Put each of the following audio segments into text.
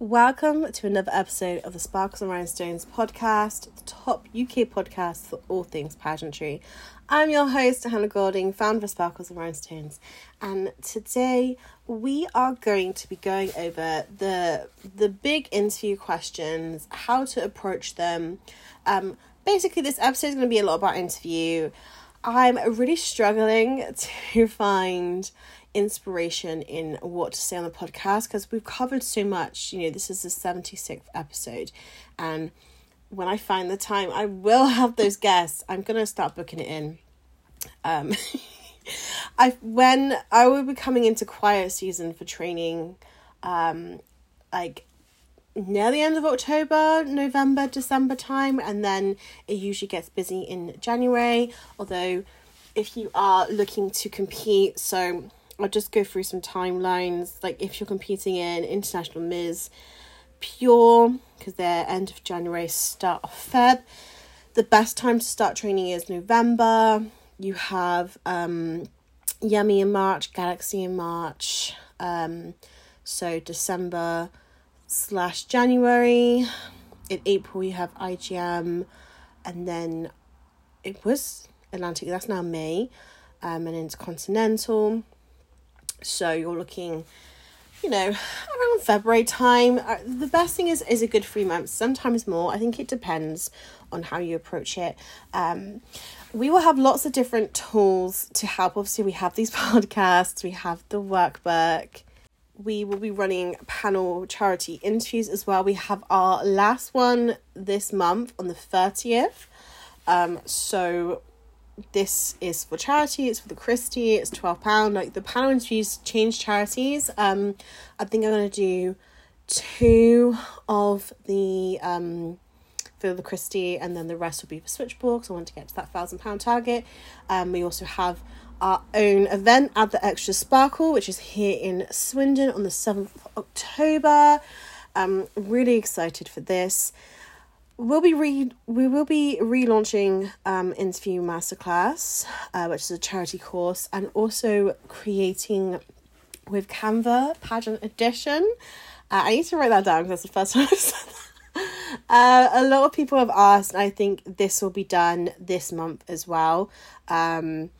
Welcome to another episode of the Sparkles and Rhinestones podcast, the top UK podcast for all things pageantry. I'm your host, Hannah Golding, founder of Sparkles and Rhinestones, and today we are going to be going over the the big interview questions, how to approach them. Um, basically, this episode is going to be a lot about interview. I'm really struggling to find inspiration in what to say on the podcast because we've covered so much. You know, this is the 76th episode, and when I find the time, I will have those guests. I'm gonna start booking it in. Um, I when I will be coming into quiet season for training, um, like near the end of October, November, December time, and then it usually gets busy in January. Although, if you are looking to compete, so I'll just go through some timelines. Like if you're competing in International Ms. Pure, because they're end of January, start of Feb. The best time to start training is November. You have um, Yummy in March, Galaxy in March. Um, so December slash January. In April, you have IGM, and then it was Atlantic. That's now May, um, and Intercontinental. So you're looking, you know, around February time. Uh, the best thing is is a good three months, sometimes more. I think it depends on how you approach it. Um, we will have lots of different tools to help. Obviously, we have these podcasts, we have the workbook. We will be running panel charity interviews as well. We have our last one this month on the 30th. Um, so this is for charity, it's for the Christie, it's £12. Like the panel interviews change charities. Um, I think I'm going to do two of the um, for the Christie and then the rest will be for Switchboard because I want to get to that thousand pound target. Um, we also have our own event at the Extra Sparkle, which is here in Swindon on the 7th of October. I'm really excited for this we'll be re we will be relaunching um interview masterclass uh, which is a charity course and also creating with canva pageant edition. Uh, i need to write that down because that's the first time i've said that. Uh, a lot of people have asked i think this will be done this month as well. Um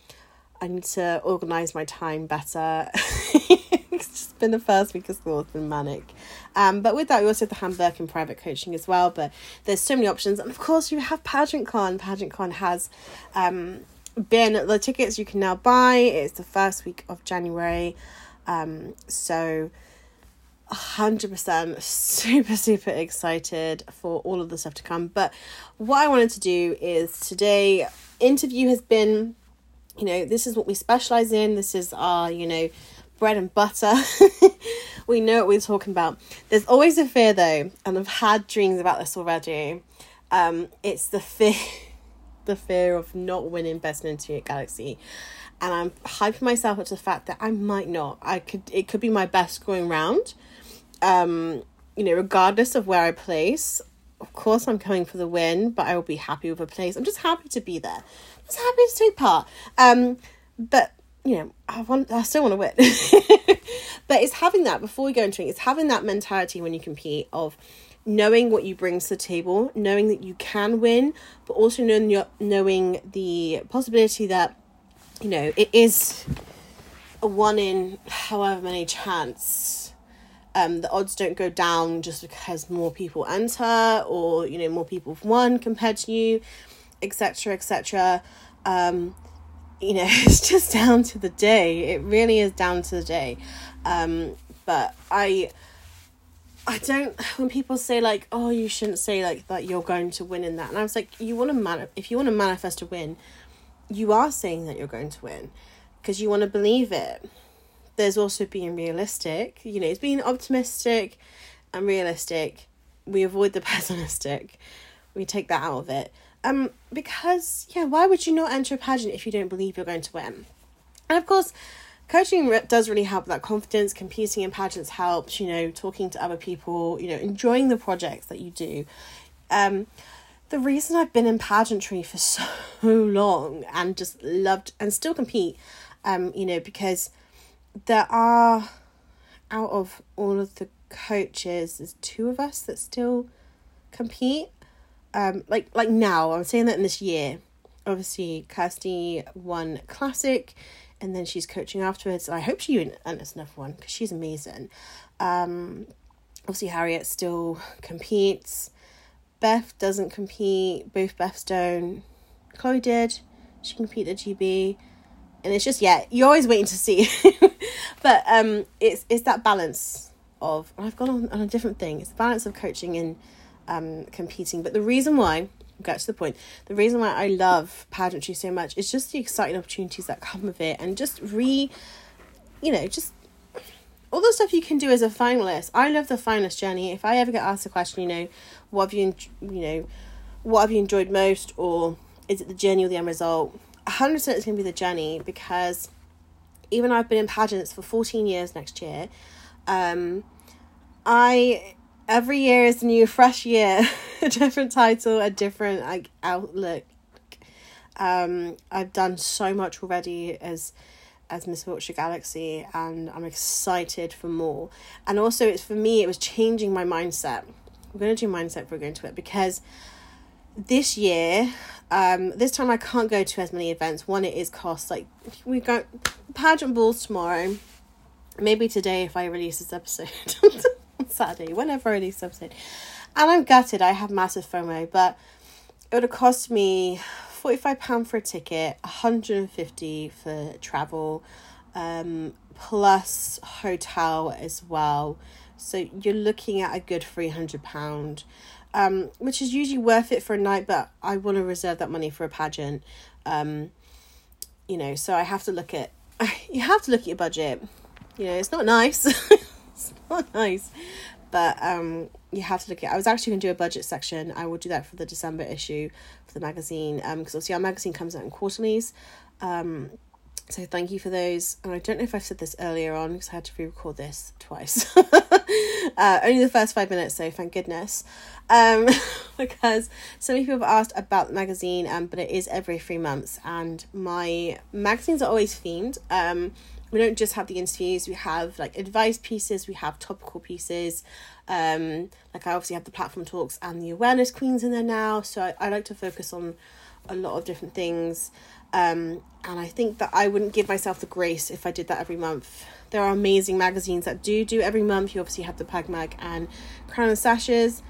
i need to organize my time better it's just been the first week of school it's been manic um, but with that, we also have the handbook and private coaching as well. But there's so many options. And of course, you have Pageant Con. Pageant Con has um, been the tickets you can now buy. It's the first week of January. Um, so 100% super, super excited for all of the stuff to come. But what I wanted to do is today, interview has been, you know, this is what we specialize in. This is our, you know, bread and butter. we know what we're talking about. There's always a fear though, and I've had dreams about this already. Um, it's the fear, the fear of not winning Best Interview at Galaxy, and I'm hyping myself up to the fact that I might not. I could. It could be my best going round. Um, you know, regardless of where I place. Of course, I'm coming for the win, but I will be happy with a place. I'm just happy to be there. I'm just happy part. Um, but you know, I want, I still want to win. but it's having that before we go into it, it's having that mentality when you compete of knowing what you bring to the table, knowing that you can win, but also knowing, your, knowing the possibility that, you know, it is a one in however many chance. Um, the odds don't go down just because more people enter or, you know, more people have won compared to you, etc., etc. Um, you know, it's just down to the day. It really is down to the day. Um, but I I don't when people say like, oh, you shouldn't say like that you're going to win in that. And I was like, you want to man if you want to manifest a win, you are saying that you're going to win because you want to believe it. There's also being realistic. You know, it's being optimistic and realistic. We avoid the pessimistic. We take that out of it. Um, because yeah, why would you not enter a pageant if you don't believe you're going to win? And of course, coaching does really help that confidence. Competing in pageants helps. You know, talking to other people. You know, enjoying the projects that you do. Um, the reason I've been in pageantry for so long and just loved and still compete, um, you know, because there are out of all of the coaches. There's two of us that still compete. Um, like like now, I'm saying that in this year. Obviously, Kirsty won classic, and then she's coaching afterwards. I hope she enters another one because she's amazing. Um, obviously, Harriet still competes. Beth doesn't compete. Both Beths don't. Chloe did. She competed at GB. And it's just yeah, you're always waiting to see. but um it's it's that balance of I've gone on, on a different thing. It's the balance of coaching and um competing. But the reason why get to the point. The reason why I love pageantry so much is just the exciting opportunities that come with it and just re you know, just all the stuff you can do as a finalist. I love the finalist journey. If I ever get asked a question, you know, what have you, you know, what have you enjoyed most, or is it the journey or the end result? 100% it's going to be the journey because even I've been in pageants for 14 years next year. Um, I every year is a new fresh year, a different title, a different like outlook. Um, I've done so much already as as Miss Wiltshire Galaxy, and I'm excited for more. And also, it's for me, it was changing my mindset. We're going to do mindset before we go into it because this year, um, this time I can't go to as many events. One, it is cost. Like we go pageant balls tomorrow. Maybe today if I release this episode Saturday, whenever I release episode. And I'm gutted. I have massive FOMO, but it would have cost me £45 for a ticket, 150 for travel, um, plus hotel as well. So you're looking at a good £300, um, which is usually worth it for a night, but I want to reserve that money for a pageant. Um, you know, so I have to look at, you have to look at your budget. You know, it's not nice. it's not nice. But um, you have to look at. I was actually going to do a budget section. I will do that for the December issue for the magazine. Um, because obviously our magazine comes out in quarterlies. Um, so thank you for those. And I don't know if I've said this earlier on because I had to re-record this twice. uh, only the first five minutes, so thank goodness. Um, because so many people have asked about the magazine, um, but it is every three months, and my magazines are always themed. Um, we don't just have the interviews we have like advice pieces we have topical pieces. Um like i obviously have the platform talks and the awareness queens in there now so i, I like to focus on a lot of different things. Um and i think that i wouldn't give myself the grace if i did that every month. There are amazing magazines that do do every month. You obviously have the pag mag and crown and sashes.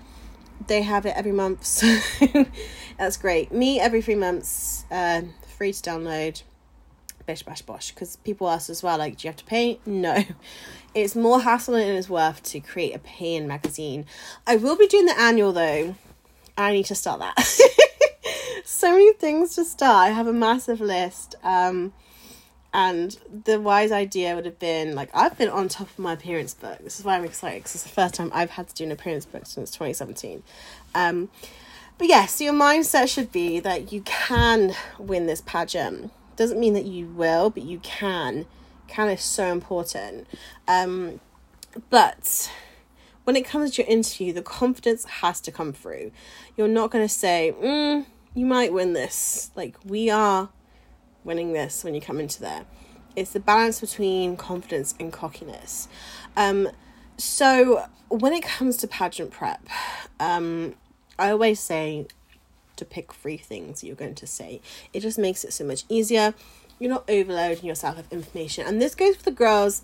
They have it every month so that's great. Me every three months uh, free to download bish bash bosh because people ask as well like do you have to pay no. It's more hassle than it is worth to create a pay-in magazine. I will be doing the annual though. I need to start that. So many things to start. I have a massive list um and the wise idea would have been like I've been on top of my appearance book. This is why I'm excited because it's the first time I've had to do an appearance book since 2017. Um, but yes, so your mindset should be that you can win this pageant doesn't mean that you will, but you can. Can is so important. Um, but when it comes to your interview, the confidence has to come through. You're not going to say, mm, you might win this. Like, we are winning this when you come into there. It's the balance between confidence and cockiness. Um, so, when it comes to pageant prep, um, I always say to pick three things you're going to say. It just makes it so much easier. You're not overloading yourself with information. And this goes for the girls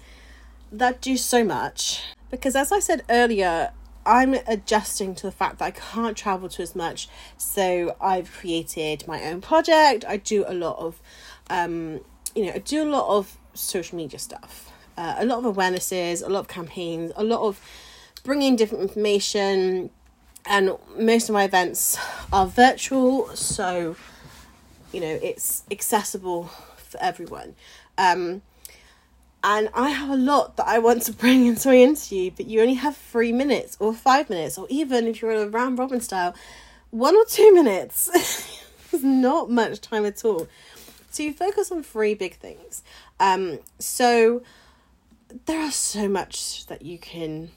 that do so much. Because as I said earlier, I'm adjusting to the fact that I can't travel to as much. So I've created my own project. I do a lot of, um, you know, I do a lot of social media stuff, uh, a lot of awarenesses, a lot of campaigns, a lot of bringing different information, and most of my events are virtual so you know it's accessible for everyone. Um, and i have a lot that i want to bring into my interview but you only have three minutes or five minutes or even if you're in a round robin style one or two minutes. Is not much time at all. So you focus on three big things. Um, so there are so much that you can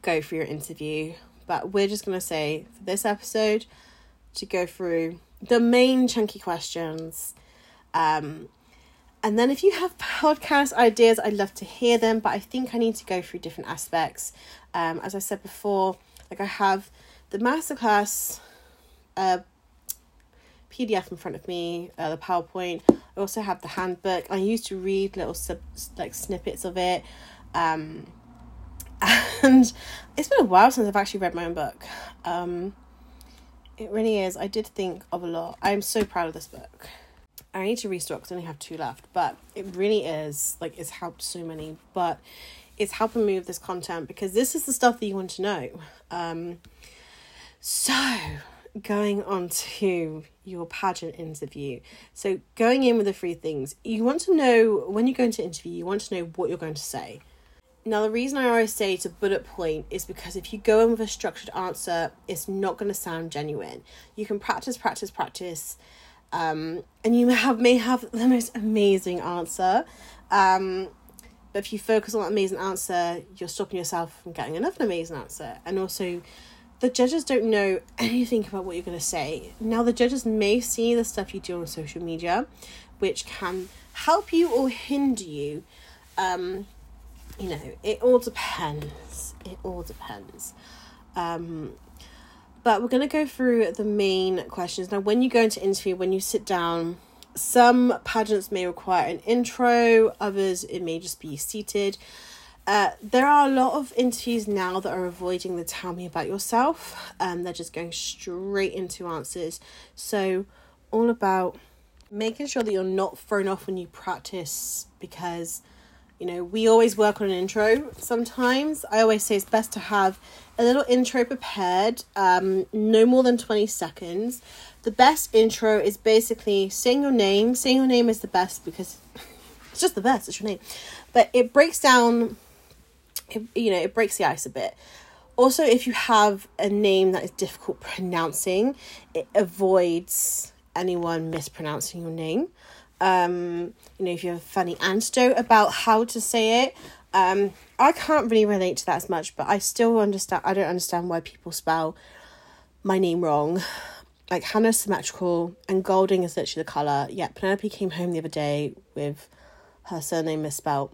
go for your interview but we're just going to say for this episode to go through the main chunky questions. Um, and then if you have podcast ideas, I'd love to hear them, but I think I need to go through different aspects. Um, as I said before, like I have the masterclass uh, PDF in front of me, uh, the PowerPoint. I also have the handbook. I used to read little sub, like snippets of it. Um, and it's been a while since I've actually read my own book. Um, it really is. I did think of a lot. I'm so proud of this book. I need to restock because I only have two left, but it really is like it's helped so many. But it's helping me with this content because this is the stuff that you want to know. Um, so going on to your pageant interview. So going in with the three things, you want to know when you go into interview, you want to know what you're going to say. Now, the reason I always say to bullet point is because if you go in with a structured answer, it's not going to sound genuine. You can practice, practice, practice, um, and you have may have the most amazing answer. Um, but if you focus on that amazing answer, you're stopping yourself from getting another amazing answer. And also, the judges don't know anything about what you're going to say. Now, the judges may see the stuff you do on social media, which can help you or hinder you. Um, you know, it all depends. It all depends. Um, but we're going to go through the main questions. Now, when you go into interview, when you sit down, some pageants may require an intro, others it may just be seated. Uh, there are a lot of interviews now that are avoiding the tell me about yourself. Um, they're just going straight into answers. So, all about making sure that you're not thrown off when you practice because you know, we always work on an intro sometimes. I always say it's best to have a little intro prepared, um, no more than 20 seconds. The best intro is basically saying your name. Saying your name is the best because it's just the best, it's your name. But it breaks down, it, you know, it breaks the ice a bit. Also, if you have a name that is difficult pronouncing, it avoids anyone mispronouncing your name um, you know, if you have a funny anecdote about how to say it. Um, I can't really relate to that as much, but I still understand. I don't understand why people spell my name wrong. Like Hannah's symmetrical and Golding is literally the colour. Yeah, Penelope came home the other day with her surname misspelled.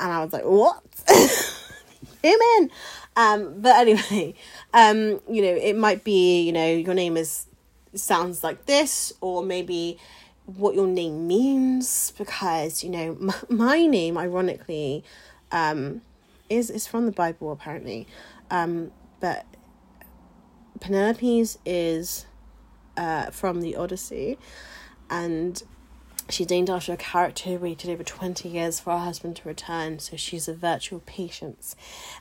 And I was like, what? Human. Um, but anyway, um, you know, it might be, you know, your name is sounds like this, or maybe what your name means because you know my, my name ironically um is is from the bible apparently. Um but penelope's is uh from the odyssey. And she's named after a character who waited over 20 years for her husband to return. So she's a virtual patience.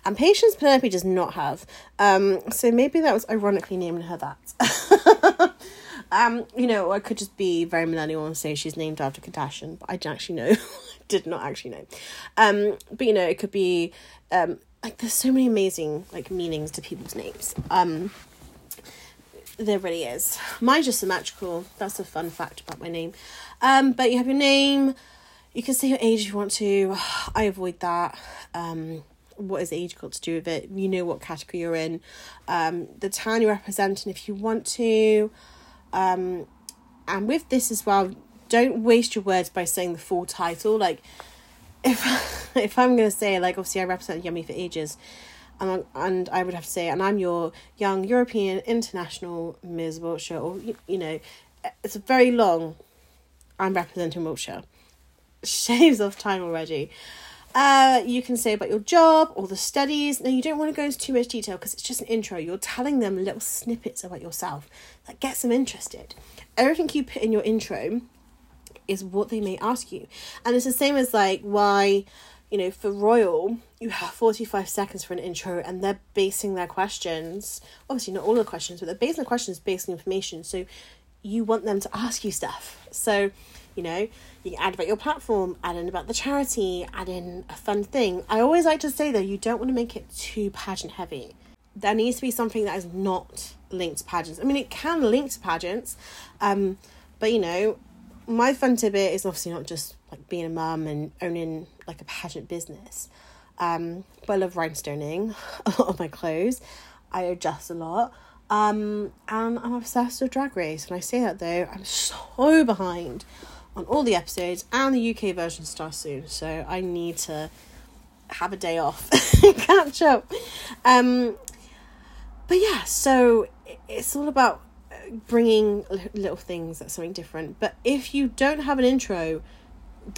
And patience penelope does not have. Um so maybe that was ironically naming her that Um, you know, I could just be very millennial and say she's named after Kardashian, but I didn't actually know. Did not actually know. Um, but you know, it could be um like there's so many amazing like meanings to people's names. Um there really is. Mine's just symmetrical. That's a fun fact about my name. Um, but you have your name, you can say your age if you want to. I avoid that. Um what has age got to do with it? You know what category you're in. Um, the town you're representing if you want to. Um, and with this as well, don't waste your words by saying the full title. Like, if if I'm gonna say like obviously I represent Yummy for ages, and and I would have to say and I'm your young European international Ms Wiltshire, or you, you know, it's a very long. I'm representing Wiltshire. Shaves off time already. Uh, you can say about your job or the studies. Now, you don't want to go into too much detail because it's just an intro. You're telling them little snippets about yourself that gets them interested. Everything you put in your intro is what they may ask you. And it's the same as like why, you know, for Royal, you have 45 seconds for an intro and they're basing their questions, obviously not all the questions, but they're basing the questions based on information. So you want them to ask you stuff. So, you know, you can add about your platform, add in about the charity, add in a fun thing. I always like to say though, you don't want to make it too pageant heavy. There needs to be something that is not linked to pageants. I mean, it can link to pageants, um, but you know, my fun tidbit is obviously not just like being a mum and owning like a pageant business. Um, but I love rhinestoning a lot of my clothes. I adjust a lot. Um, and I'm obsessed with drag race. When I say that though, I'm so behind on all the episodes, and the UK version starts soon. So I need to have a day off, catch up. Um, but yeah, so it's all about bringing little things that's something different. But if you don't have an intro,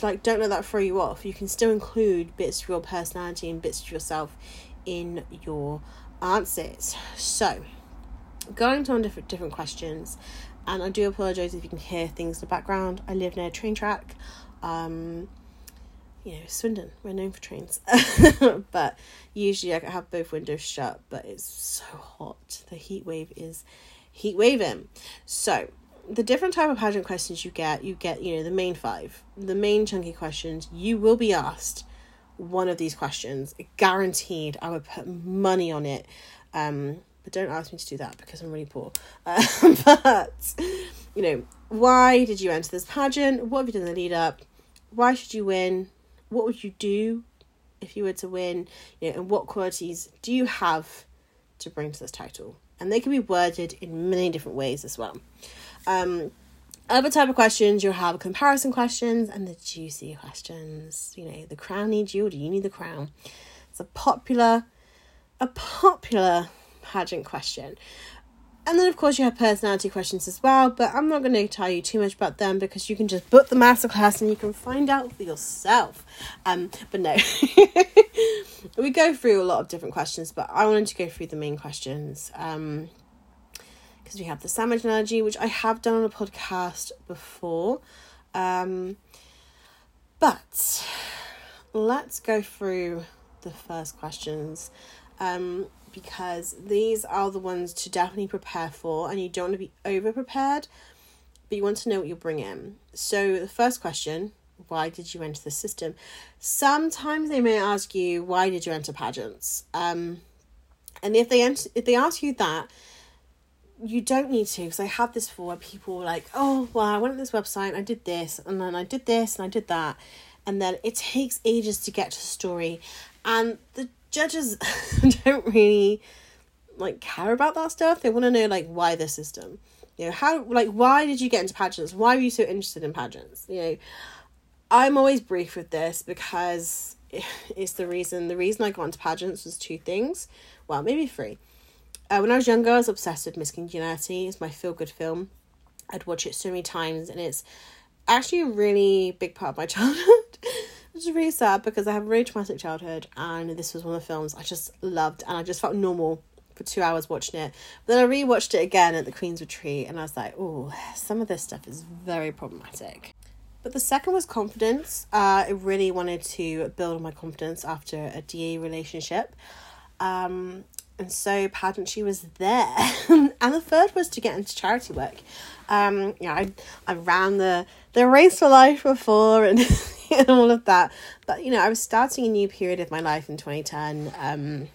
like don't let that throw you off. You can still include bits of your personality and bits of yourself in your answers. So, going to on different different questions, and I do apologize if you can hear things in the background. I live near a train track. Um, you know, Swindon, we're known for trains. but usually I have both windows shut, but it's so hot. The heat wave is heat waving. So, the different type of pageant questions you get, you get, you know, the main five, the main chunky questions. You will be asked one of these questions, guaranteed. I would put money on it. Um, but don't ask me to do that because I'm really poor. Uh, but you know, why did you enter this pageant? What have you done in the lead up? Why should you win? What would you do if you were to win? You know, and what qualities do you have to bring to this title? And they can be worded in many different ways as well. Um, other type of questions, you'll have comparison questions and the juicy questions. You know, the crown needs you, or do you need the crown? It's a popular, a popular pageant question. And then, of course, you have personality questions as well, but I'm not going to tell you too much about them because you can just book the masterclass and you can find out for yourself. Um, but no, we go through a lot of different questions, but I wanted to go through the main questions. Um, because we have the sandwich analogy, which I have done on a podcast before. Um, but let's go through the first questions um, because these are the ones to definitely prepare for, and you don't want to be over prepared, but you want to know what you're bringing. So, the first question why did you enter the system? Sometimes they may ask you, why did you enter pageants? Um, and if they if they ask you that, you don't need to because I have this for where people are like, oh, well, I went on this website, I did this, and then I did this, and I did that. And then it takes ages to get to the story. And the judges don't really like care about that stuff. They want to know like why the system. You know, how like why did you get into pageants? Why were you so interested in pageants? You know, I'm always brief with this because it's the reason the reason I got into pageants was two things. Well, maybe three. Uh, when I was younger, I was obsessed with Miss Congeniality. It's my feel good film. I'd watch it so many times, and it's actually a really big part of my childhood. Which is really sad because I have a very traumatic childhood, and this was one of the films I just loved, and I just felt normal for two hours watching it. But then I rewatched it again at the Queen's Retreat, and I was like, oh, some of this stuff is very problematic. But the second was confidence. Uh, I really wanted to build on my confidence after a DA relationship. Um, and so pageantry was there and the third was to get into charity work um yeah i i ran the the race for life before and, and all of that but you know i was starting a new period of my life in 2010 um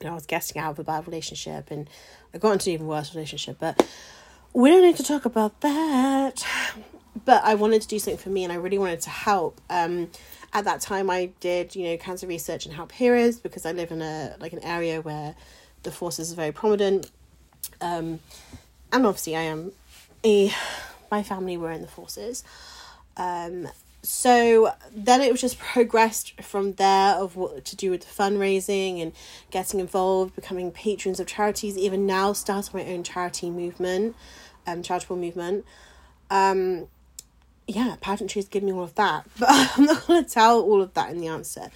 you know i was getting out of a bad relationship and i got into an even worse relationship but we don't need to talk about that but i wanted to do something for me and i really wanted to help um at that time i did you know cancer research and help heroes because i live in a like an area where the forces are very prominent. Um, and obviously, I am a my family were in the forces. Um, so then it was just progressed from there of what to do with the fundraising and getting involved, becoming patrons of charities. Even now, starting my own charity movement, um, charitable movement. Um, yeah, pageantry has given me all of that, but I'm not going to tell all of that in the answer.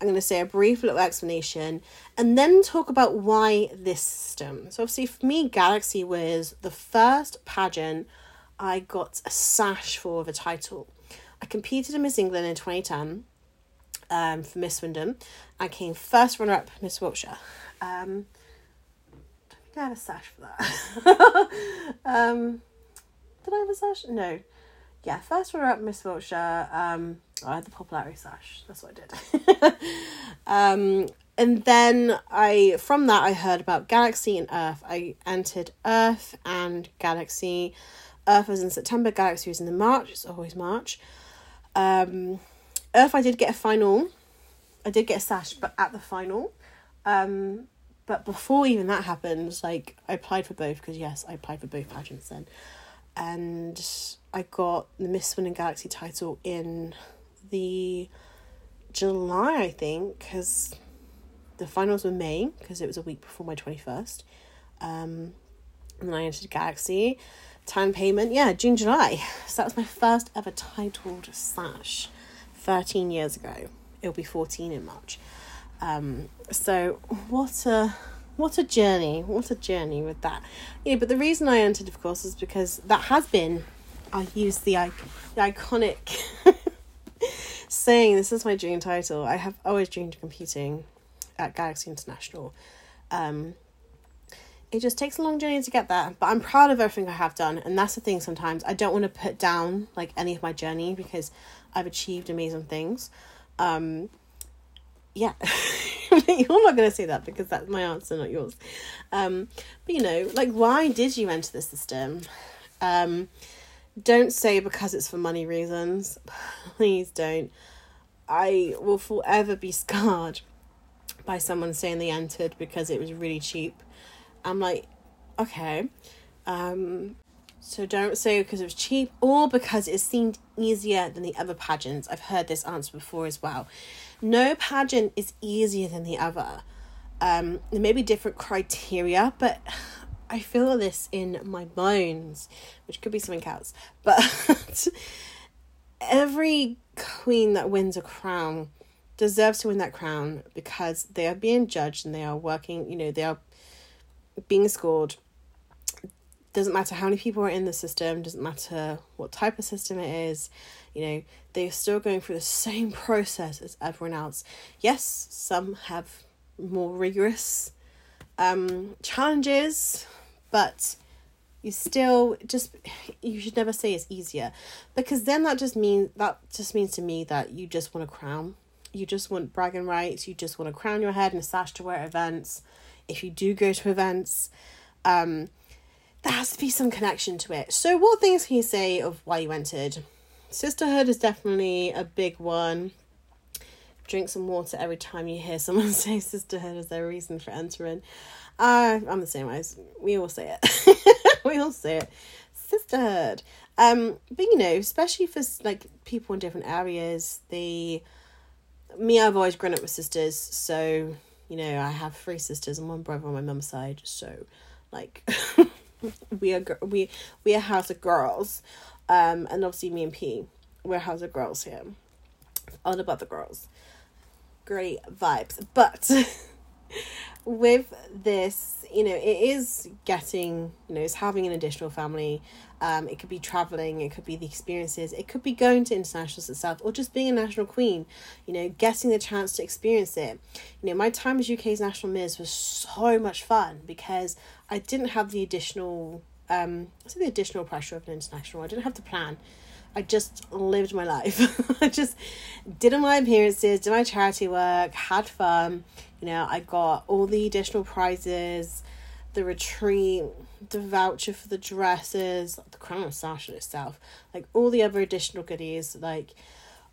I'm going to say a brief little explanation and then talk about why this system. So, obviously, for me, Galaxy was the first pageant I got a sash for the title. I competed in Miss England in 2010 um, for Miss Swindon. I came first runner up Miss Wiltshire. Um, I had a sash for that. um, did I have a sash? No. Yeah, first runner up Miss Wiltshire. Um, I had the popularity sash. That's what I did. um, and then I from that I heard about Galaxy and Earth. I entered Earth and Galaxy. Earth was in September. Galaxy was in the March. It's always March. Um, Earth, I did get a final. I did get a sash, but at the final. Um, but before even that happened, like I applied for both because yes, I applied for both pageants then. and I got the Miss Winning Galaxy title in the July, I think, because the finals were May, because it was a week before my 21st. Um, and then I entered Galaxy. Time payment, yeah, June, July. So that was my first ever titled sash 13 years ago. It'll be 14 in March. Um, so what a what a journey! What a journey with that. Yeah, but the reason I entered, of course, is because that has been. I use the the iconic saying. This is my dream title. I have always dreamed of competing at Galaxy International. Um, it just takes a long journey to get there, but I'm proud of everything I have done, and that's the thing. Sometimes I don't want to put down like any of my journey because I've achieved amazing things. Um, yeah. You're not going to say that because that's my answer, not yours. Um, but you know, like, why did you enter the system? Um, don't say because it's for money reasons. Please don't. I will forever be scarred by someone saying they entered because it was really cheap. I'm like, okay. Um, so don't say because it was cheap or because it seemed easier than the other pageants. I've heard this answer before as well. No pageant is easier than the other. Um, there may be different criteria, but I feel this in my bones, which could be something else. But every queen that wins a crown deserves to win that crown because they are being judged and they are working, you know, they are being scored doesn't matter how many people are in the system doesn't matter what type of system it is you know they're still going through the same process as everyone else. Yes some have more rigorous um challenges but you still just you should never say it's easier. Because then that just means that just means to me that you just want a crown. You just want bragging rights. You just want to crown your head and a sash to wear at events if you do go to events um there has to be some connection to it. So, what things can you say of why you entered? Sisterhood is definitely a big one. Drink some water every time you hear someone say sisterhood as their reason for entering. Uh, I'm the same way. We all say it. we all say it. Sisterhood. Um, but you know, especially for like people in different areas, the me, I've always grown up with sisters, so you know, I have three sisters and one brother on my mum's side, so like we are we we are house of girls, um, and obviously me and P, we're house of girls here. All about the girls, great vibes. But with this, you know, it is getting, you know, it's having an additional family. Um, it could be traveling, it could be the experiences, it could be going to internationals itself, or just being a national queen, you know, getting the chance to experience it. You know, my time as UK's national Miss was so much fun because I didn't have the additional um so the additional pressure of an international. I didn't have to plan. I just lived my life. I just did all my appearances, did my charity work, had fun. You know, I got all the additional prizes, the retreat, the voucher for the dresses, the crown and sash itself, like all the other additional goodies. Like,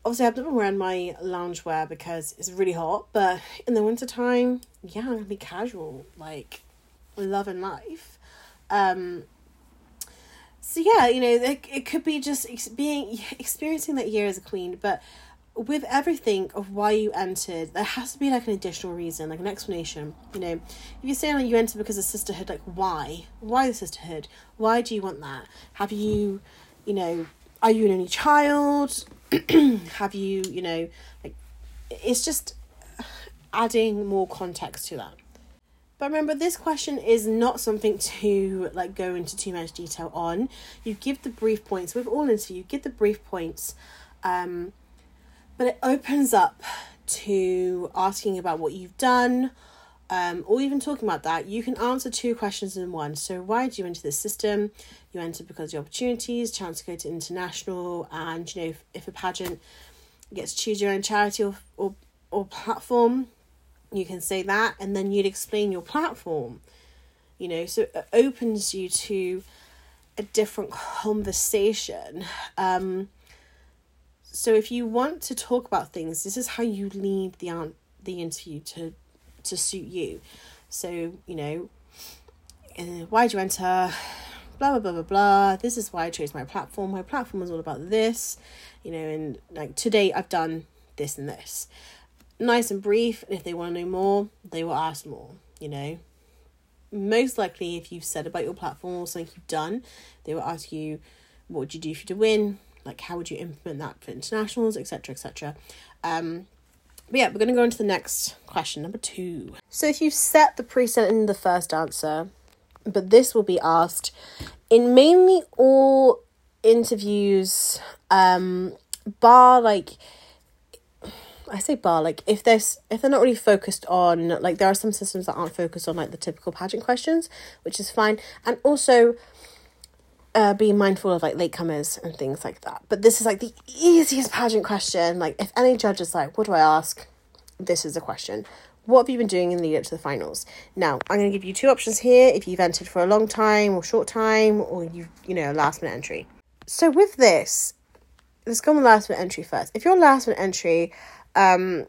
obviously, I've never wearing my loungewear because it's really hot, but in the wintertime, yeah, I'm gonna be casual. Like, love and life. Um, so yeah, you know, it, it could be just being experiencing that year as a queen, but with everything of why you entered, there has to be like an additional reason, like an explanation. You know, if you're saying like you entered because of sisterhood, like why? Why the sisterhood? Why do you want that? Have you, you know, are you an only child? Have you, you know, like it's just adding more context to that. But remember, this question is not something to like go into too much detail on. You give the brief points with all interview. You give the brief points, um, but it opens up to asking about what you've done, um, or even talking about that. You can answer two questions in one. So, why did you enter the system? You entered because the opportunities, chance to go to international, and you know if, if a pageant gets to choose your own charity or or, or platform you can say that and then you'd explain your platform you know so it opens you to a different conversation um so if you want to talk about things this is how you lead the the interview to to suit you so you know uh, why do you enter blah blah blah blah blah blah. This is why I chose my platform. My platform was all about this, you know, and like today I've done this and this. Nice and brief, and if they want to know more, they will ask more, you know. Most likely if you've said about your platform or something you've done, they will ask you what would you do if you to win? Like how would you implement that for internationals, etc. etc. Um but yeah, we're gonna go into the next question, number two. So if you've set the preset in the first answer, but this will be asked in mainly all interviews, um, bar like I say bar like if there's if they're not really focused on like there are some systems that aren't focused on like the typical pageant questions, which is fine, and also uh, being mindful of like latecomers and things like that. But this is like the easiest pageant question. Like if any judge is like, what do I ask? This is the question. What have you been doing in the lead up to the finals? Now, I'm going to give you two options here if you've entered for a long time or short time or you've, you know, last minute entry. So with this, let's go on the last minute entry first. If you're last minute entry, um,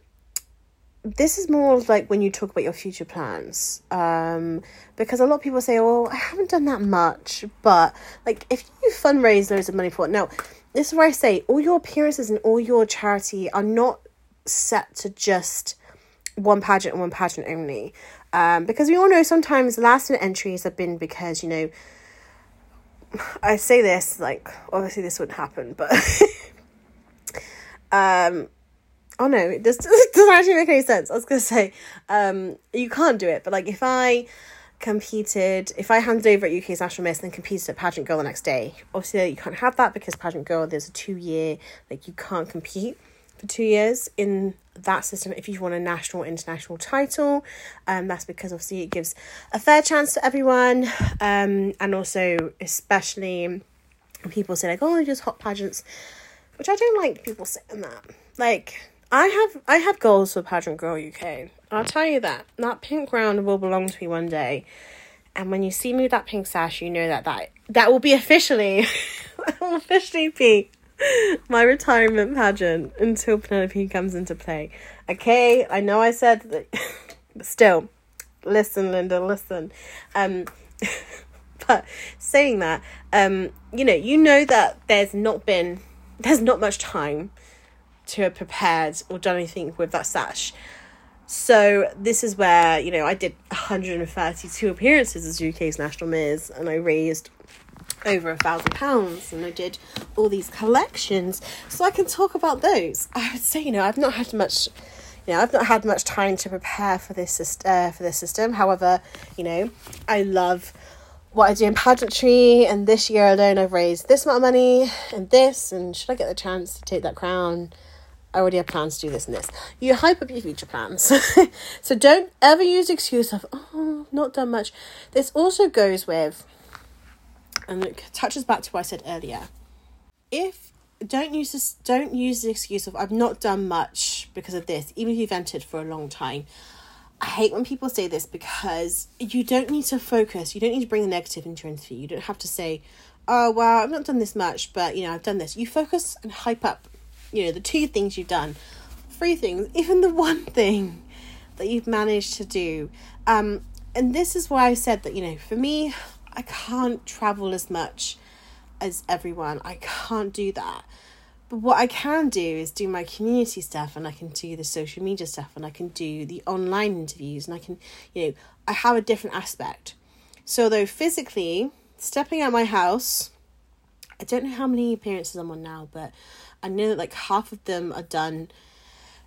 this is more like when you talk about your future plans um because a lot of people say oh i haven't done that much but like if you fundraise loads of money for it now this is where i say all your appearances and all your charity are not set to just one pageant and one pageant only um because we all know sometimes last minute entries have been because you know i say this like obviously this wouldn't happen but um oh no, it does, doesn't actually make any sense. I was gonna say, um, you can't do it, but like if I competed, if I handed over at UK's National Miss and then competed at Pageant Girl the next day, obviously you can't have that because Pageant Girl there's a two year like you can't compete for two years in that system if you want a national or international title. Um, that's because obviously it gives a fair chance to everyone, um, and also especially people say like, oh, just hot pageants, which I don't like people saying that. Like I have I have goals for Pageant Girl UK. I'll tell you that. That pink crown will belong to me one day. And when you see me with that pink sash, you know that that, that will be officially will officially be my retirement pageant until Penelope comes into play. Okay, I know I said that but still, listen, Linda, listen. Um but saying that, um, you know, you know that there's not been there's not much time to have prepared or done anything with that sash. So this is where, you know, I did 132 appearances as UK's National Miss and I raised over a thousand pounds and I did all these collections. So I can talk about those. I would say, you know, I've not had much you know, I've not had much time to prepare for this uh, for this system. However, you know, I love what I do in pageantry, and this year alone, I've raised this amount of money and this. And should I get the chance to take that crown, I already have plans to do this and this. You hype up your future plans. so don't ever use excuse of, oh, not done much. This also goes with, and it touches back to what I said earlier. If don't use this don't use the excuse of I've not done much because of this, even if you've entered for a long time. I hate when people say this because you don't need to focus, you don't need to bring the negative into your interview. You don't have to say, Oh well, I've not done this much, but you know, I've done this. You focus and hype up you know, the two things you've done, three things, even the one thing that you've managed to do. Um, and this is why I said that, you know, for me, I can't travel as much as everyone. I can't do that. But what I can do is do my community stuff and I can do the social media stuff and I can do the online interviews and I can, you know, I have a different aspect. So, though physically, stepping out my house, I don't know how many appearances I'm on now, but I know that like half of them are done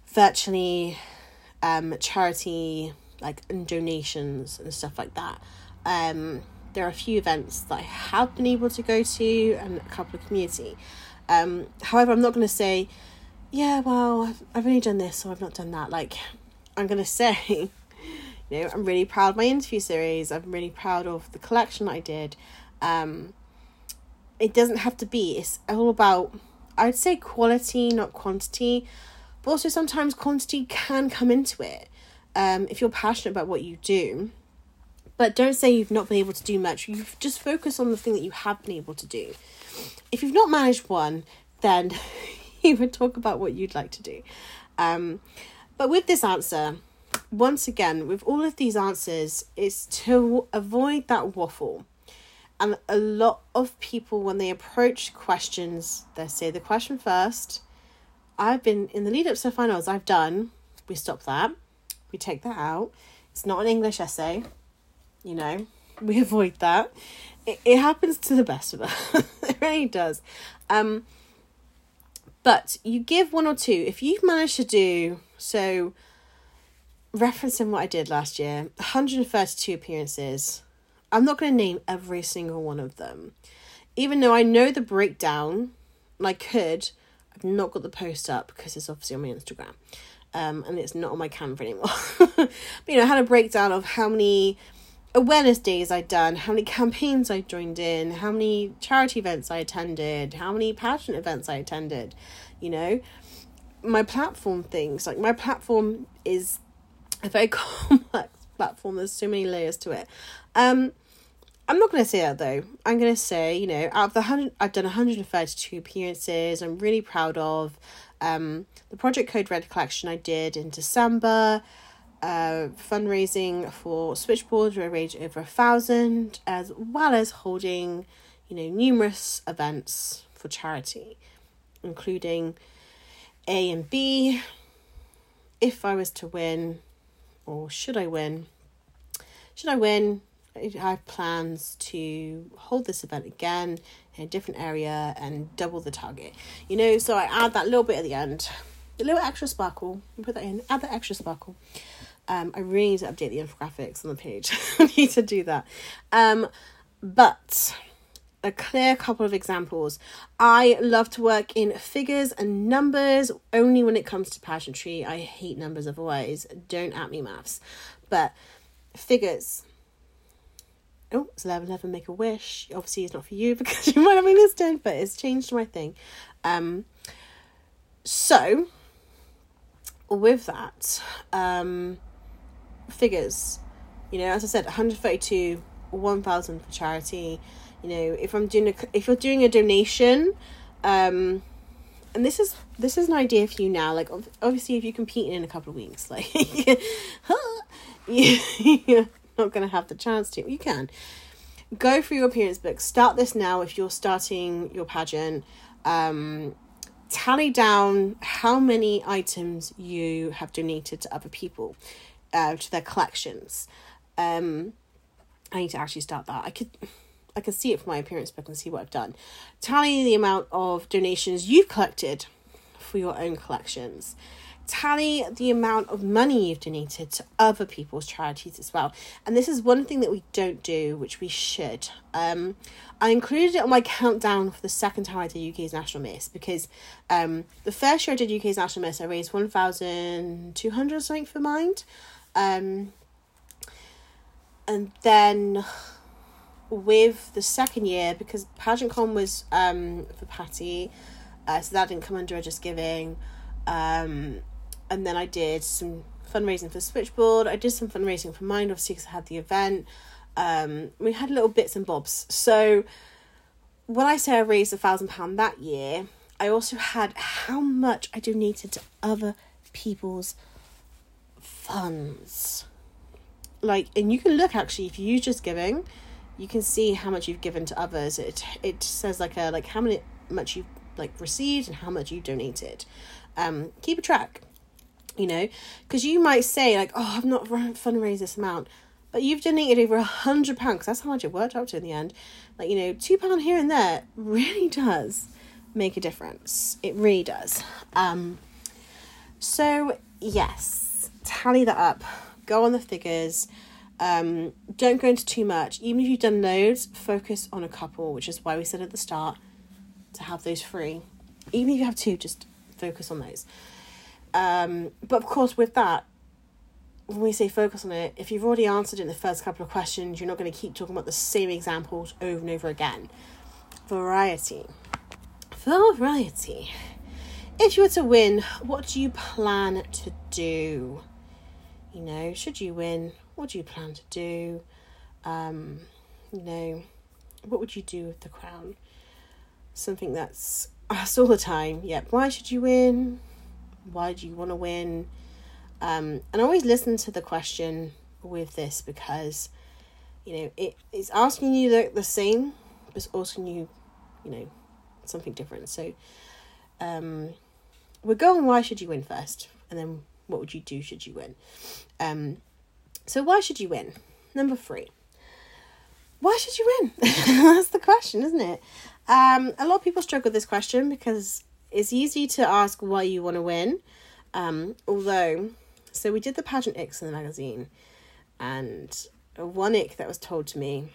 virtually um charity like and donations and stuff like that. Um there are a few events that I have been able to go to and a couple of community. Um however I'm not gonna say, yeah, well I've I've only done this or I've not done that. Like I'm gonna say you know, I'm really proud of my interview series. I'm really proud of the collection I did. Um, it doesn't have to be. It's all about I'd say quality, not quantity, but also sometimes quantity can come into it um, if you're passionate about what you do. But don't say you've not been able to do much. You just focus on the thing that you have been able to do. If you've not managed one, then you would talk about what you'd like to do. Um, but with this answer, once again, with all of these answers, it's to avoid that waffle and a lot of people, when they approach questions, they say the question first. I've been in the lead up to finals, I've done. We stop that. We take that out. It's not an English essay. You know, we avoid that. It, it happens to the best of us. it really does. Um, but you give one or two. If you've managed to do so, referencing what I did last year, 132 appearances. I'm not going to name every single one of them. Even though I know the breakdown, and I could, I've not got the post up because it's obviously on my Instagram. Um, and it's not on my Canva anymore. but you know, I had a breakdown of how many awareness days I'd done, how many campaigns I joined in, how many charity events I attended, how many pageant events I attended, you know, my platform things. Like my platform is a very complex platform. There's so many layers to it. Um, I'm not going to say that though. I'm going to say, you know, out of the 100, I've done 132 appearances. I'm really proud of um, the Project Code Red collection I did in December. Uh, fundraising for Switchboard, we raised over a thousand, as well as holding, you know, numerous events for charity, including A and B. If I was to win, or should I win? Should I win? I have plans to hold this event again in a different area and double the target. You know, so I add that little bit at the end, a little extra sparkle. Put that in. Add that extra sparkle. Um, I really need to update the infographics on the page. I need to do that. Um, but a clear couple of examples. I love to work in figures and numbers only when it comes to pageantry. I hate numbers otherwise. Don't at me maths. But figures. Oh, it's 11 11 make a wish. Obviously, it's not for you because you might have missed it, but it's changed my thing. Um, so, with that, um, figures, you know, as I said, 132, 1,000 for charity. You know, if I'm doing a, if you're doing a donation, um, and this is this is an idea for you now. Like, obviously, if you're competing in a couple of weeks, like, you're not gonna have the chance to. You can go through your appearance book. Start this now if you're starting your pageant. Um, tally down how many items you have donated to other people uh, to their collections. Um, I need to actually start that. I could, I can see it from my appearance book and see what I've done. Tally the amount of donations you've collected for your own collections. Tally the amount of money you've donated to other people's charities as well. And this is one thing that we don't do, which we should. Um, I included it on my countdown for the second time I did UK's National Miss because um, the first year I did UK's National Miss, I raised 1,200 something for Mind. Um, and then with the second year, because Pageant Con was um, for Patty, uh, so that didn't come under a JustGiving. Um, and then I did some fundraising for Switchboard. I did some fundraising for Mind, obviously, because I had the event. Um, we had little bits and bobs. So when I say I raised a thousand pound that year, I also had how much I donated to other people's funds. Like, and you can look actually if you use JustGiving, you can see how much you've given to others. It it says like a like how many much you've like received and how much you donated. Um, keep a track, you know, because you might say like, oh, I've not fundraised this amount, but you've donated over a hundred pounds. That's how much it worked out to in the end. Like you know, two pound here and there really does make a difference. It really does. Um, so yes tally that up, go on the figures. Um, don't go into too much. Even if you've done loads, focus on a couple, which is why we said at the start to have those free. Even if you have two, just focus on those. Um, but of course, with that, when we say focus on it, if you've already answered in the first couple of questions, you're not going to keep talking about the same examples over and over again. Variety. Variety. If you were to win, what do you plan to do? you know, should you win, what do you plan to do? Um, you know, what would you do with the crown? Something that's asked all the time. Yeah, why should you win? Why do you want to win? Um, and I always listen to the question with this because, You know, it's asking you the, the same, but it's asking you, you know, something different. So um, we'll go on why should you win first, and then what would you do should you win. Um, so why should you win? Number three. Why should you win? That's the question, isn't it? Um, a lot of people struggle with this question because it's easy to ask why you want to win. Um, although, so we did the pageant X in the magazine, and one ick that was told to me,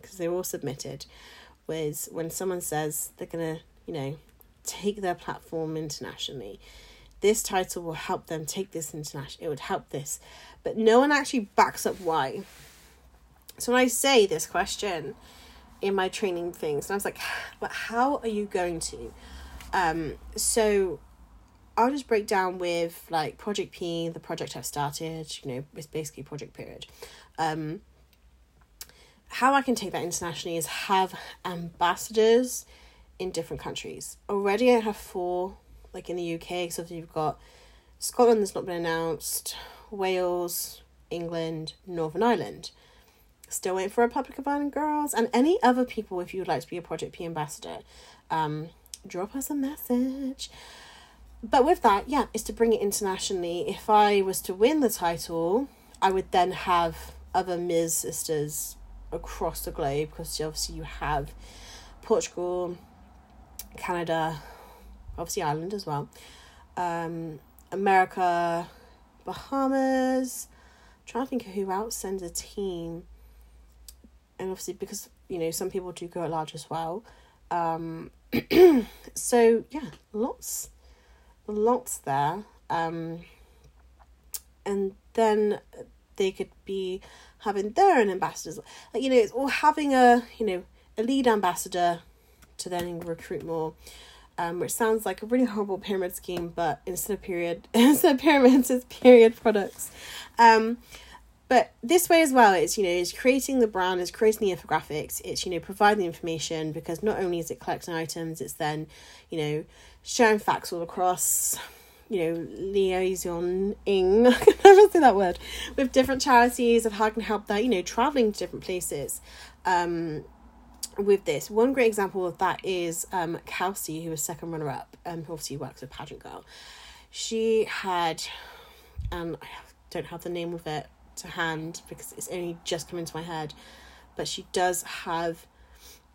because they were all submitted, was when someone says they're gonna, you know, take their platform internationally. This title will help them take this international. It would help this, but no one actually backs up why. So when I say this question in my training things, and I was like, but how are you going to? Um, so I'll just break down with like Project P, the project I've started, you know, it's basically Project Period. Um, how I can take that internationally is have ambassadors in different countries. Already I have four, like in the UK, so you've got Scotland that's not been announced, Wales, England, Northern Ireland. Still waiting for Republic of Ireland girls and any other people if you would like to be a Project P ambassador. Um, drop us a message. But with that, yeah, is to bring it internationally. If I was to win the title, I would then have other Ms. sisters across the globe because obviously you have Portugal, Canada, obviously Ireland as well, um, America, Bahamas. I'm trying to think of who else sends a team, and obviously because you know some people do go at large as well. Um, so yeah, lots, lots there. Um, and then they could be having their own ambassadors, like you know, it's or having a you know a lead ambassador to then recruit more. Um, which sounds like a really horrible pyramid scheme, but instead of period, instead of pyramids, it's period products. Um, but this way as well is you know is creating the brand is creating the infographics it's you know providing the information because not only is it collecting items it's then you know sharing facts all across you know liaisoning i can never say that word with different charities of how I can help that you know traveling to different places um with this one great example of that is um kelsey who was second runner up um who obviously works with pageant girl she had and i don't have the name of it to hand because it's only just come into my head. But she does have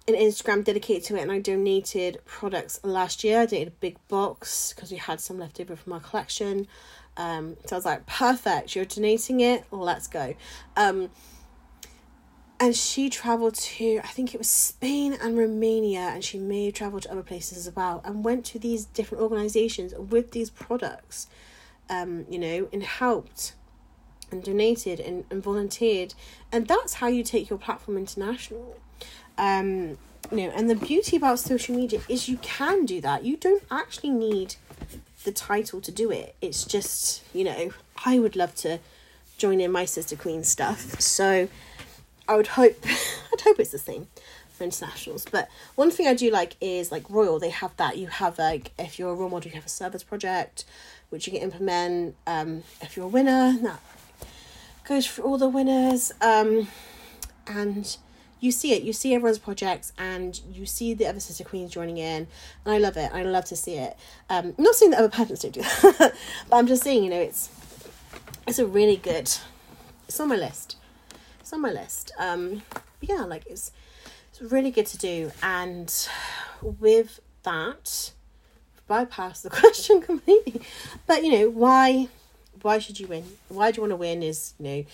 an Instagram dedicated to it, and I donated products last year. I donated a big box because we had some left over from our collection. Um, so I was like, perfect, you're donating it, let's go. Um, and she traveled to, I think it was Spain and Romania, and she may have traveled to other places as well, and went to these different organizations with these products, um, you know, and helped and donated and, and volunteered. And that's how you take your platform international. Um you know and the beauty about social media is you can do that. You don't actually need the title to do it. It's just you know i would love to join in my sister queen stuff. So i would hope i'd hope it's the same for internationals but one thing i do like is like royal they have that. You have like if you're a role model you have a service project which you can implement um if you're a winner that goes for all the winners um, and you see it. You see everyone's projects and you see the other sister queens joining in and i love it. I love to see it. Um I'm not saying that other pageants don't do that but i'm just saying you know it's it's a really good it's on my list it's on my list um yeah like it's it's really good to do and with that bypass the question completely but you know why why should you win? Why do you want to win? Is you know,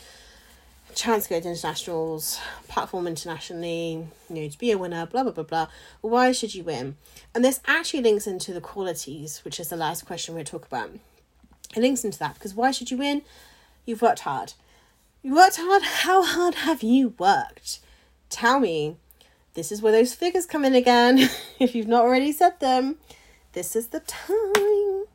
chance to go to internationals, platform internationally, you know, to be a winner, blah blah blah blah. Why should you win? And this actually links into the qualities, which is the last question we're talk about. It links into that because why should you win? You've worked hard. You worked hard. How hard have you worked? Tell me. This is where those figures come in again. if you've not already said them, this is the time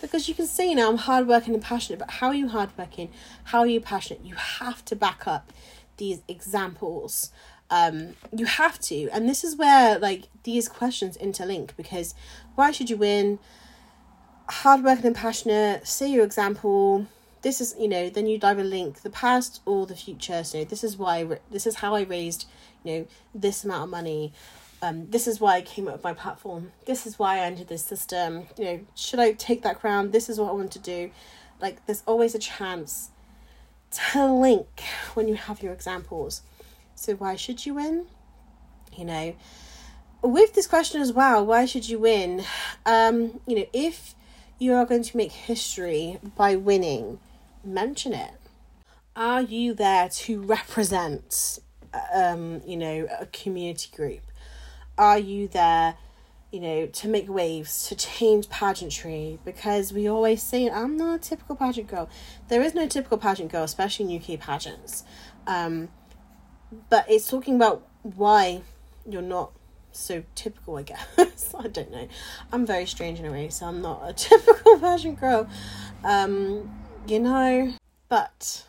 because you can see now I'm hardworking and passionate, but how are you hardworking? How are you passionate? You have to back up these examples. Um, you have to, and this is where like these questions interlink because why should you win? Hardworking and passionate, see your example, this is you know then you'd either link the past or the future so this is why this is how i raised you know this amount of money um, this is why I came up with my platform. This is why I entered this system. You know, should I take that crown? This is what I want to do. Like, there's always a chance to link when you have your examples. So, why should you win? You know, with this question as well, why should you win? Um, you know, if you are going to make history by winning, mention it. Are you there to represent, um, you know, a community group? are you there you know to make waves to change pageantry? Because we always say i'm not a typical pageant girl. There is no typical pageant girl especially in uk pageants. Um, but it's talking about why you're not so typical i guess. I don't know. I'm very strange in a way so i'm not a typical pageant girl. Um, you know but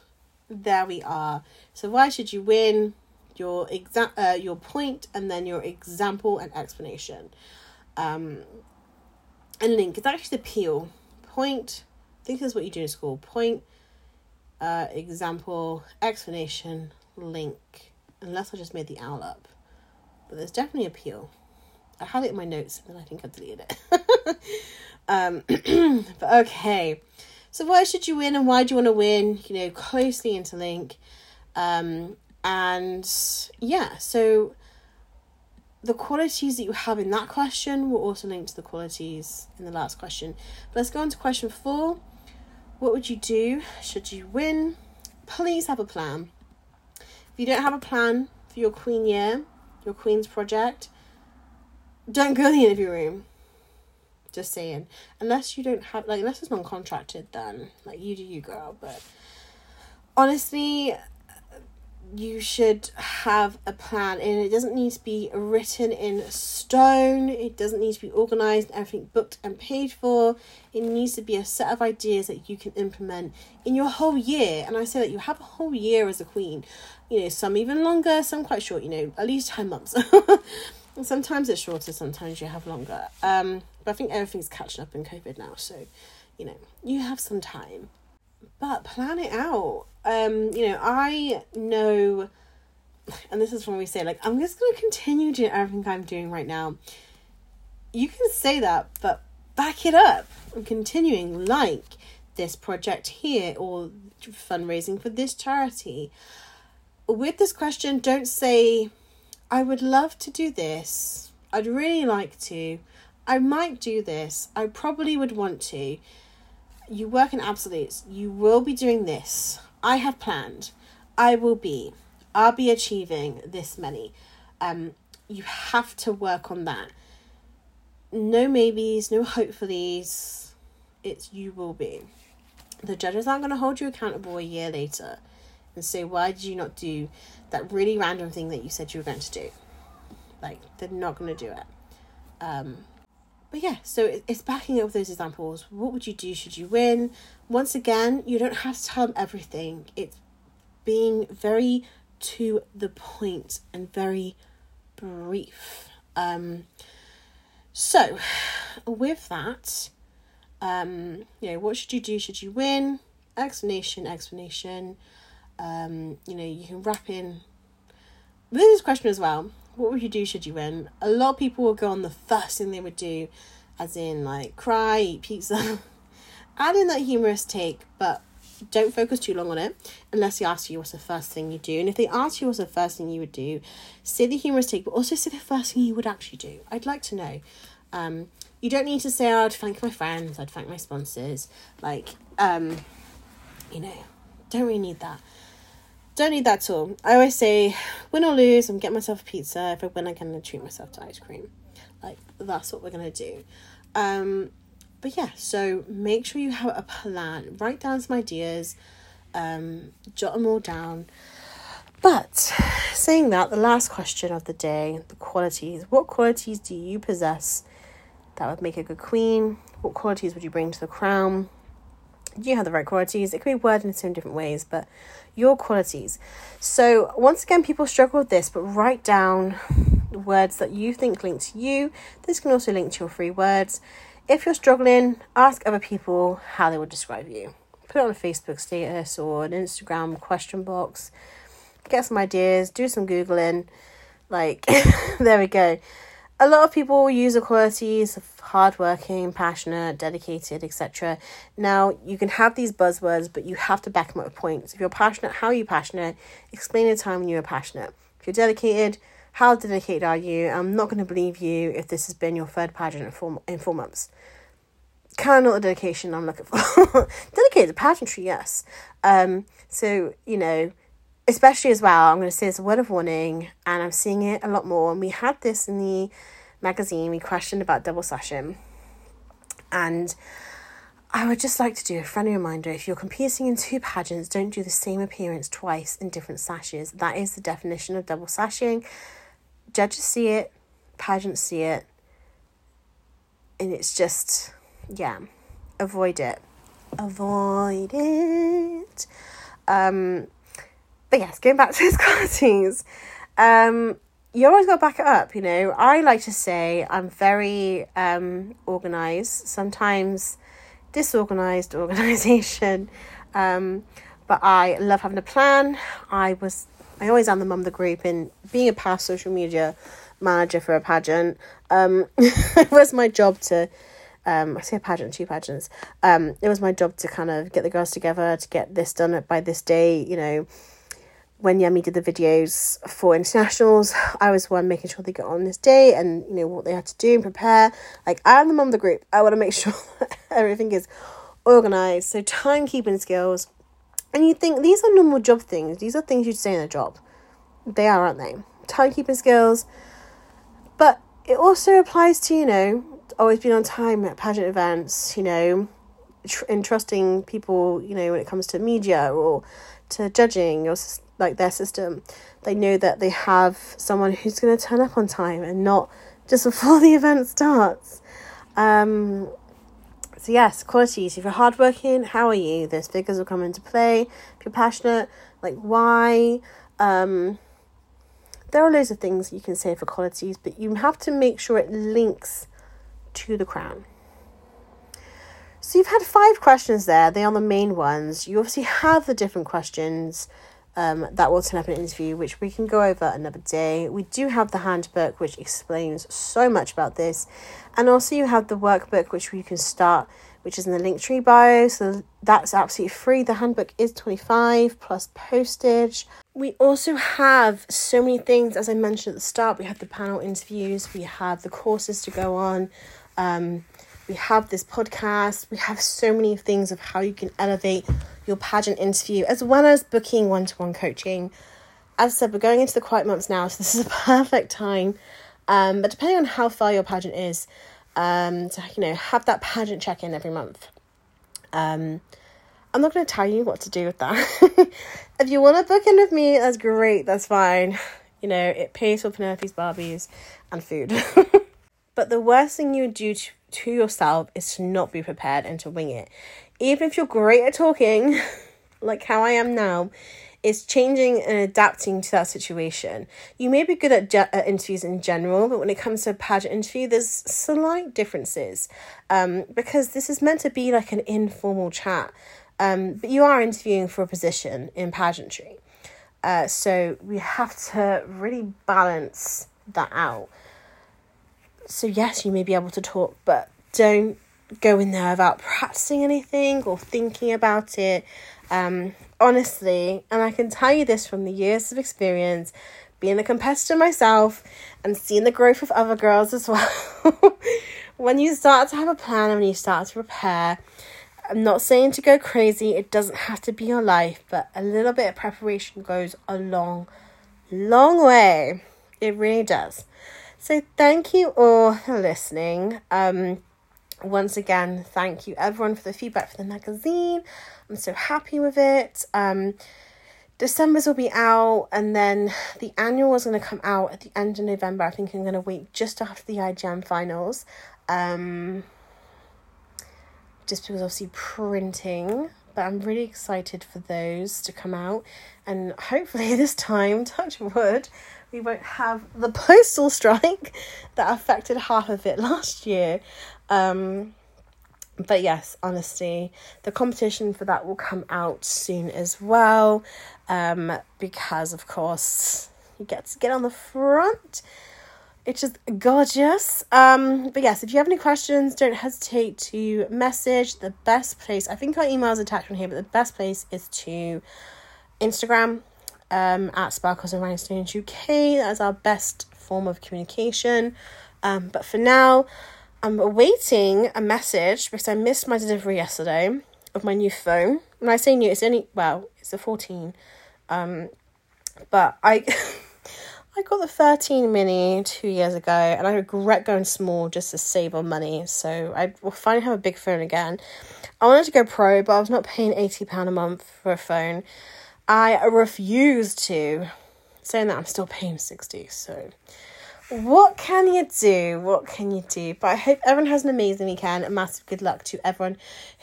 there we are so why should you win your exa- uh, your point and then your example and explanation. Um, and link is actually the peel. Point, I think that's what you do in school. Point, uh, example, explanation, link. Unless I just made the owl up. But there's definitely a peel. I had it in my notes and then I think I deleted it. um, but okay. So why should you win and why do you want to win? You know, closely interlink. Um, and yeah, so the qualities that you have in that question will also link to the qualities in the last question. But let's go on to question four. What would you do should you win? Please have a plan. If you don't have a plan for your Queen year, your Queen's project, don't go in the interview room. Just saying. Unless you don't have, like, unless it's non contracted, then, like, you do you, girl. But honestly, you should have a plan and it doesn't need to be written in stone it doesn't need to be organized everything booked and paid for it needs to be a set of ideas that you can implement in your whole year and i say that you have a whole year as a queen you know some even longer some quite short you know at least 10 months sometimes it's shorter sometimes you have longer um but i think everything's catching up in covid now so you know you have some time but plan it out. Um, you know, I know, and this is when we say, like, I'm just to continue doing everything I'm doing right now. You can say that, but back it up. I'm continuing, like this project here or fundraising for this charity. With this question, don't say, I would love to do this. I'd really like to. I might do this. I probably would want to you work in absolutes. You will be doing this. I have planned. I will be. I'll be achieving this many. Um, you have to work on that. No maybes, no hopefullys. It's you will be. The judges aren't going to hold you accountable a year later and say, why did you not do that really random thing that you said you were going to do? Like, they're not going to do it. Um, but yeah, so it's backing up those examples. What would you do should you win? Once again, you don't have to tell them everything. It's being very to the point and very brief. Um, so, with that, um, you know, what should you do should you win? Explanation, explanation. Um, you know, you can wrap in. This question as well what would you do should you win? A lot of people will go on the first thing they would do, as in like cry, eat pizza. Add in that humorous take, but don't focus too long on it unless they ask you what's the first thing you do. And if they ask you what's the first thing you would do, say the humorous take, but also say the first thing you would actually do. I'd like to know. Um, you don't need to say, oh, I'd thank my friends, I'd thank my sponsors. Like, um, you know, don't really need that. Don't need that at all. I always say, win or lose, I'm getting myself a pizza. If I win, I can treat myself to ice cream. Like, that's what we're to do. Um, but yeah, so make sure you have a plan. Write down some ideas, um, jot them all down. But saying that, the last question of the day the qualities. What qualities do you possess that would make a good queen? What qualities would you bring to the crown? Do you have the right qualities? It could be worded in so many different ways, but your qualities. So, once again, people struggle with this, but write down words that you think link to you. This can also link to your free words. If you're struggling, ask other people how they would describe you. put it on a Facebook status or an Instagram question box. Get some ideas, do some Googling. Like, there we go. A lot of people use the qualities of hardworking, passionate, dedicated, etc. Now, you can have these buzzwords, but you have to back them up with points. If you're passionate, how are you passionate? Explain the time when you were passionate. If you're dedicated, how dedicated are you? I'm not going to believe you if this has been your third pageant in four, in four months. Kind of not the dedication I'm looking for. dedicated pageantry, yes. Um, so, you know, especially as well, I'm going to say it's a word of warning, and I'm seeing it a lot more. And we had this in the magazine, we questioned about double sashing. And I would just like to do a friendly reminder if you're competing in two pageants, don't do the same appearance twice in different sashes. That is the definition of double sashing. Judges see it, pageants see it, and it's just, yeah, avoid it. Avoid it. Um, but yes, going back to his qualities, um, you always got to back it up. You know, I like to say I'm very um, organized. Sometimes disorganized organization, um, but I love having a plan. I was, I always am the mum of the group, and being a past social media manager for a pageant, um, it was my job to. Um, I say a pageant, two pageants. Um, it was my job to kind of get the girls together to get this done by this day. You know, when Yemi did the videos for internationals, I was one making sure they got on this day and you know what they had to do and prepare. Like I'm the mum of the group. I want to make sure everything is organized. So timekeeping skills. And you think these are normal job things. These are things you'd say in a job. They are, aren't they? Timekeeping skills. But it also applies to, you know, always being on time at pageant events, you know, tr- entrusting people, you know, when it comes to media or to judging or like their system, they know that they have someone who's going to turn up on time and not just before the event starts. Um, so yes, qualities. If you're hardworking, how are you? Those figures will come into play. If you're passionate, like why? Um, there are loads of things you can say for qualities, but you have to make sure it links to the crown. So you've had five questions there. They are the main ones. You obviously have the different questions um, that will turn up in an interview, which we can go over another day. We do have the handbook, which explains so much about this. And also, you have the workbook, which we can start, which is in the Linktree bio. So that's absolutely free. The handbook is 25 plus postage. We also have so many things, as I mentioned at the start. We have the panel interviews, we have the courses to go on. Um, we have this podcast. We have so many things of how you can elevate your pageant interview, as well as booking one to one coaching. As I said, we're going into the quiet months now, so this is a perfect time. Um, but depending on how far your pageant is, um, to you know, have that pageant check in every month. Um, I'm not going to tell you what to do with that. if you want to book in with me, that's great. That's fine. You know, it pays for Penelope's Barbies and food. but the worst thing you do to, to yourself is to not be prepared and to wing it even if you're great at talking, like how I am now, is changing and adapting to that situation. You may be good at, ge- at interviews in general, but when it comes to a pageant interview, there's slight differences um, because this is meant to be like an informal chat. Um, but you are interviewing for a position in pageantry. Uh, so we have to really balance that out. So, yes, you may be able to talk, but don't go in there without practicing anything or thinking about it. Um, honestly, and I can tell you this from the years of experience, being a competitor myself and seeing the growth of other girls as well. when you start to have a plan and when you start to prepare, I'm not saying to go crazy, it doesn't have to be your life, but a little bit of preparation goes a long, long way. It really does. So, thank you all for listening. Um, once again, thank you everyone for the feedback for the magazine. I'm so happy with it. Um, December's will be out, and then the annual is going to come out at the end of November. I think I'm going to wait just after the IGM finals. Um, just because obviously printing, but I'm really excited for those to come out, and hopefully this time, touch wood, we won't have the postal strike that affected half of it last year. Um, but yes, honestly, the competition for that will come out soon as well. Um, because of course you get to get on the front. It's just gorgeous. Um, but yes, if you have any questions, don't hesitate to message. The best place, I think our email is attached on here, but the best place is to Instagram um, at Sparkles and Rhinestones UK. That is our best form of communication. Um, but for now, I'm awaiting a message because I missed my delivery yesterday of my new phone. When I say new, it's only well, it's a 14. Um, but I I got the 13 mini two years ago and I regret going small just to save on money. So I will finally have a big phone again. I wanted to go pro, but I was not paying £80 a month for a phone. I refuse to, saying that I'm still paying 60 so what can you do? What can you do? But I hope everyone has an amazing weekend. A massive good luck to everyone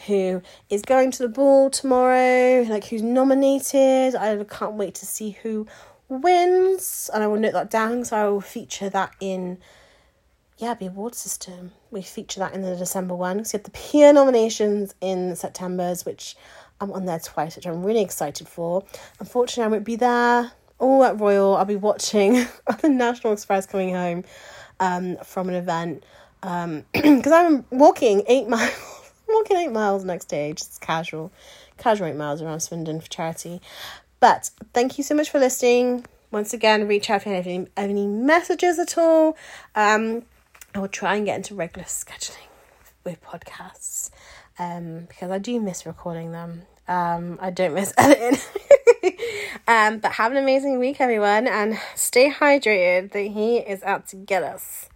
who is going to the ball tomorrow, like who's nominated. I can't wait to see who wins, and I will note that down. So I will feature that in yeah the award system. We feature that in the December one. So you have the peer nominations in September's, which I'm on there twice, which I'm really excited for. Unfortunately, I won't be there all at Royal. I'll be watching the National Express coming home um, from an event because um, I'm walking eight miles. walking eight miles next day, just casual, casual eight miles around Swindon for charity. But thank you so much for listening. Once again, reach out if you have any, any messages at all. Um, I will try and get into regular scheduling with podcasts um, because I do miss recording them. Um, I don't miss editing. um, but have an amazing week, everyone, and stay hydrated. The heat is out to get us.